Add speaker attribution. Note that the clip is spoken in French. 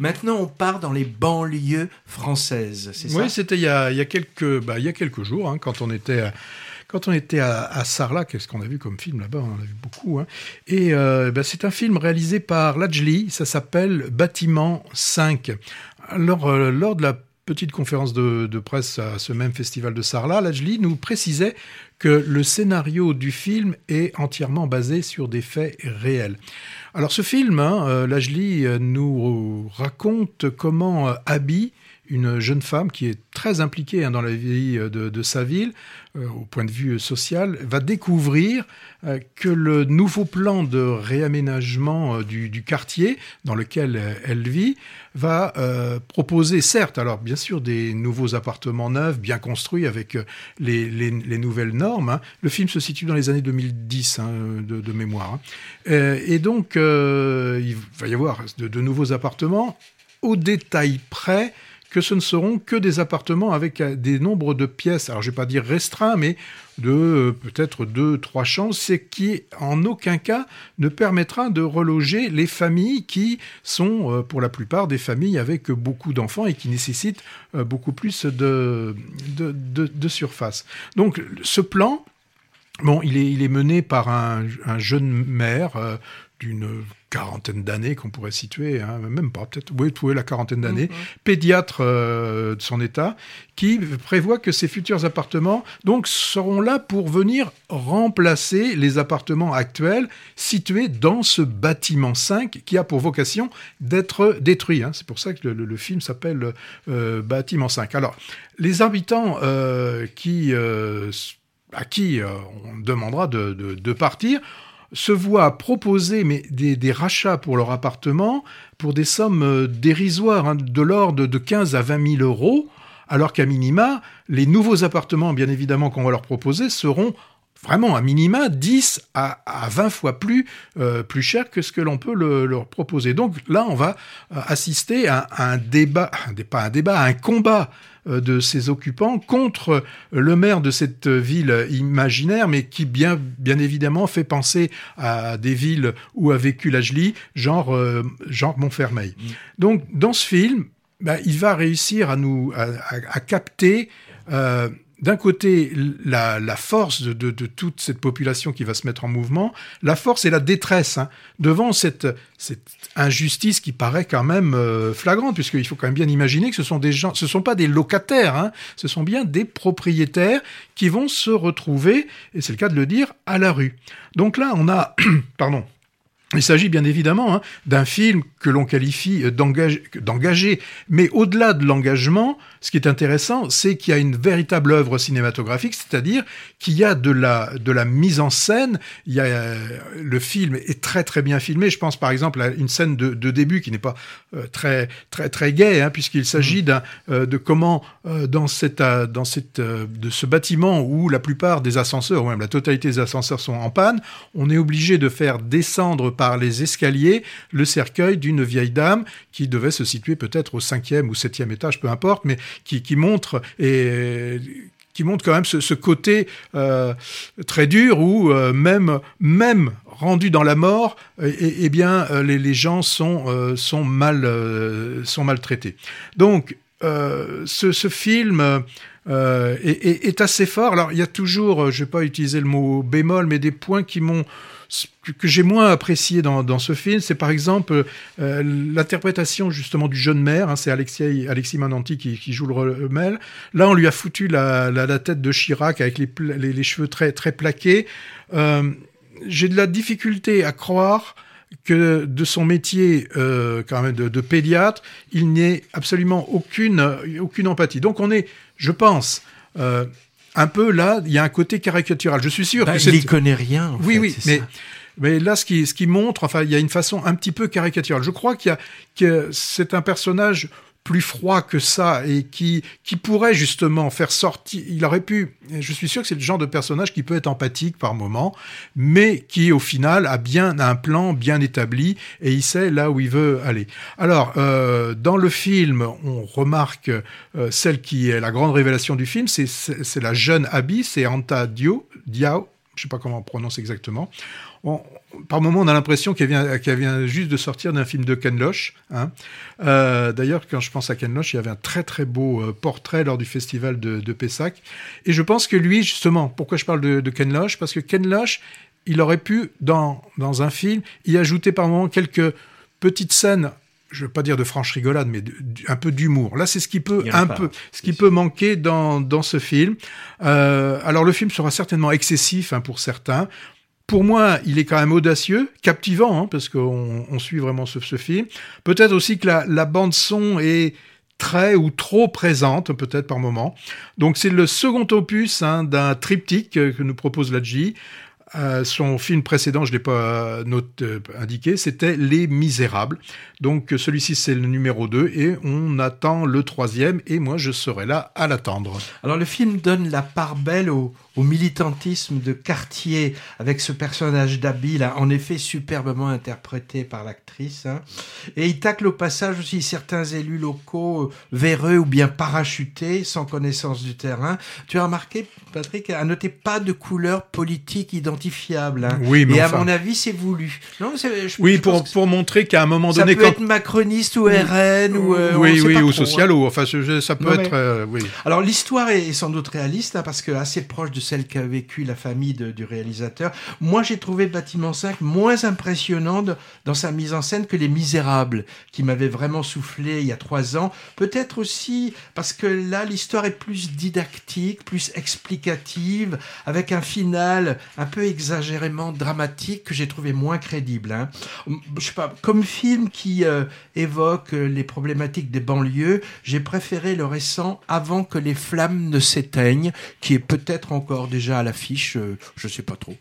Speaker 1: Maintenant, on part dans les banlieues françaises, c'est ça?
Speaker 2: Oui, c'était il, y a, il y a quelques, bah, il y a quelques jours, hein, quand on était. à- Quand on était à, à Sarlat, qu'est-ce qu'on a vu comme film là-bas? On en a vu beaucoup. hein. Et euh, bah, c'est un film réalisé par Lajli, ça s'appelle Bâtiment 5. Alors, euh, lors de la petite conférence de, presse à ce même festival de Sarlat, Lajli nous précisait que le scénario du film est entièrement basé sur des faits réels. Alors ce film, hein, euh, Lajli euh, nous raconte comment euh, Abby, une jeune femme qui est très impliquée hein, dans la vie euh, de, sa ville, euh, au point de vue social, va découvrir euh, que le nouveau plan de réaménagement euh, du, quartier dans lequel euh, elle vit va euh, proposer, certes, alors bien sûr, des nouveaux appartements neufs, bien construits avec euh, les, les- les nouvelles normes. hein. Le film se situe dans les années 2010 hein, de, mémoire. Euh, et donc, euh, il va y avoir de nouveaux appartements au détail près que ce ne seront que des appartements avec euh, des nombres de pièces, alors je ne vais pas dire restreints, mais de euh, peut-être deux, trois chambres, ce qui en aucun cas ne permettra de reloger les familles qui sont euh, pour la plupart des familles avec beaucoup d'enfants et qui nécessitent beaucoup plus de, surface. Donc ce plan, Bon, il est, mené par un, un jeune maire d'une quarantaine d'années qu'on pourrait situer, hein, même pas, peut-être, oui, oui, la quarantaine d'années, pédiatre euh, de son état, qui prévoit que ces futurs appartements donc seront là pour venir remplacer les appartements actuels situés dans ce bâtiment 5 qui a pour vocation d'être détruit. hein. C'est pour ça que le, film s'appelle euh, Bâtiment 5. Alors, les habitants euh, qui à qui on demandera de, de- de partir, se voient proposer des, rachats pour leur appartement pour des sommes euh, dérisoires, hein, de l'ordre de 15 à 20 000 euros, alors qu'à minima, les nouveaux appartements, bien évidemment, qu'on va leur proposer seront vraiment à minima 10 à, à 20 fois plus, euh, cher que ce que l'on peut le- leur proposer. Donc là, on va euh, assister à, un débat, pas un débat, à un combat de ces occupants contre le maire de cette ville imaginaire, mais qui bien, bien évidemment fait penser à des villes où a vécu Lajli, genre, euh, genre Montfermeil. Donc, dans ce film, bah, il va réussir à nous à, à- à capter euh, d'un côté la, force de, toute cette population qui va se mettre en mouvement, la force et la détresse hein, devant cette, cette injustice qui paraît quand même euh, flagrante, puisqu'il faut quand même bien imaginer que ce sont des gens, ce sont pas des locataires, hein, ce sont bien des propriétaires qui vont se retrouver, et c'est le cas de le dire, à la rue. Donc là, on a, pardon, il s'agit bien évidemment hein, d'un film que l'on qualifie euh, d'engagé, mais au-delà de l'engagement, ce qui est intéressant, c'est qu'il y a une véritable œuvre cinématographique, c'est-à-dire qu'il y a de la, de la mise en scène, il y a, euh, le film est très très bien filmé, je pense par exemple à une scène de, de début qui n'est pas euh, très très très gaie, hein, puisqu'il s'agit d'un, euh, de comment euh, dans, cette, dans cette, de ce bâtiment où la plupart des ascenseurs, ou même la totalité des ascenseurs sont en panne, on est obligé de faire descendre par les escaliers le cercueil d'une vieille dame qui devait se situer peut-être au cinquième ou septième étage, peu importe, mais qui, qui montre et qui montre quand même ce, côté euh, très dur où euh, même même rendu dans la mort, euh, eh, bien les, les gens sont sont mal sont maltraités. Donc ce film euh, est, assez fort. Alors il y a toujours, euh, je vais pas utiliser le mot bémol, mais des points qui m'ont que, j'ai moins apprécié dans, ce film, c'est par exemple euh, l'interprétation justement du jeune maire, hein, c'est Alexis, Alexis Mananti qui, joue le rôle Mel. Là, on lui a foutu la, la, tête de Chirac avec les, les, cheveux très, très plaqués. J'ai de la difficulté à croire que de son métier quand même de, pédiatre, il n'ait absolument aucune, aucune empathie. Donc on est, je pense, euh, un peu là, il y a un côté caricatural. Je suis sûr
Speaker 1: Bah,
Speaker 2: que
Speaker 1: il n'y connaît rien. en
Speaker 2: Oui,
Speaker 1: fait,
Speaker 2: oui, mais,
Speaker 1: ça.
Speaker 2: mais là, ce qui, ce qui montre, enfin, il y a une façon un petit peu caricaturale. Je crois qu'il y a, que c'est un personnage plus froid que ça et qui, qui pourrait justement faire sortir. Il aurait pu. Je suis sûr que c'est le genre de personnage qui peut être empathique par moment, mais qui au final a bien un plan bien établi et il sait là où il veut aller. Alors, euh, dans le film, on remarque euh, celle qui est la grande révélation du film, c'est la jeune Abby, c'est Anta Diao, je sais pas comment on prononce exactement. On, par moments, on a l'impression qu'elle vient, vient juste de sortir d'un film de Ken Loach. Hein. Euh, D'ailleurs, quand je pense à Ken Loach, il y avait un très très beau euh, portrait lors du festival de, de, Pessac. Et je pense que lui, justement, pourquoi je parle de, de Ken Loach? Parce que Ken Loach, il aurait pu, dans, dans un film, y ajouter par moments quelques petites scènes je veux pas dire de franche rigolade, mais un peu d'humour. Là, c'est ce qui peut un peu, ce qui peut manquer dans, dans ce film. Euh, alors, le film sera certainement excessif hein, pour certains. Pour moi, il est quand même audacieux, captivant, hein, parce qu'on on suit vraiment ce, film. Peut-être aussi que la, la bande son est très ou trop présente, peut-être par moment. Donc c'est le second opus hein, d'un triptyque que nous propose Ladji. Euh, son film précédent, je ne l'ai pas note, euh, indiqué, c'était Les Misérables. Donc celui-ci, c'est le numéro 2 et on attend le troisième et moi, je serai là à l'attendre.
Speaker 1: Alors le film donne la part belle au, militantisme de quartier avec ce personnage d'habile, hein, en effet superbement interprété par l'actrice. Hein. Et il tacle au passage aussi certains élus locaux euh, véreux ou bien parachutés, sans connaissance du terrain. Tu as remarqué, Patrick, à noter pas de couleur politique identifiable. Hein.
Speaker 2: Oui, mais
Speaker 1: Et
Speaker 2: enfin...
Speaker 1: à mon avis, c'est voulu. Non, je,
Speaker 2: oui,
Speaker 1: je
Speaker 2: pour, pour montrer qu'à un moment
Speaker 1: ça
Speaker 2: donné...
Speaker 1: peut être macroniste ou RN ou... Euh,
Speaker 2: oui, oui,
Speaker 1: ou
Speaker 2: trop, socialo. Enfin, ça peut
Speaker 1: non,
Speaker 2: être...
Speaker 1: Mais...
Speaker 2: Euh, oui.
Speaker 1: Alors, l'histoire est sans doute réaliste, hein, parce que assez proche de celle qu'a vécu la famille de, du réalisateur. Moi, j'ai trouvé Bâtiment 5 moins impressionnant de, dans sa mise en scène que Les Misérables, qui m'avait vraiment soufflé il y a trois ans. Peut-être aussi parce que là, l'histoire est plus didactique, plus explicative, avec un final un peu exagérément dramatique que j'ai trouvé moins crédible. Hein. Je sais pas, comme film qui euh, évoque les problématiques des banlieues, j'ai préféré le récent Avant que les flammes ne s'éteignent, qui est peut-être encore déjà à l'affiche, euh, je sais pas trop.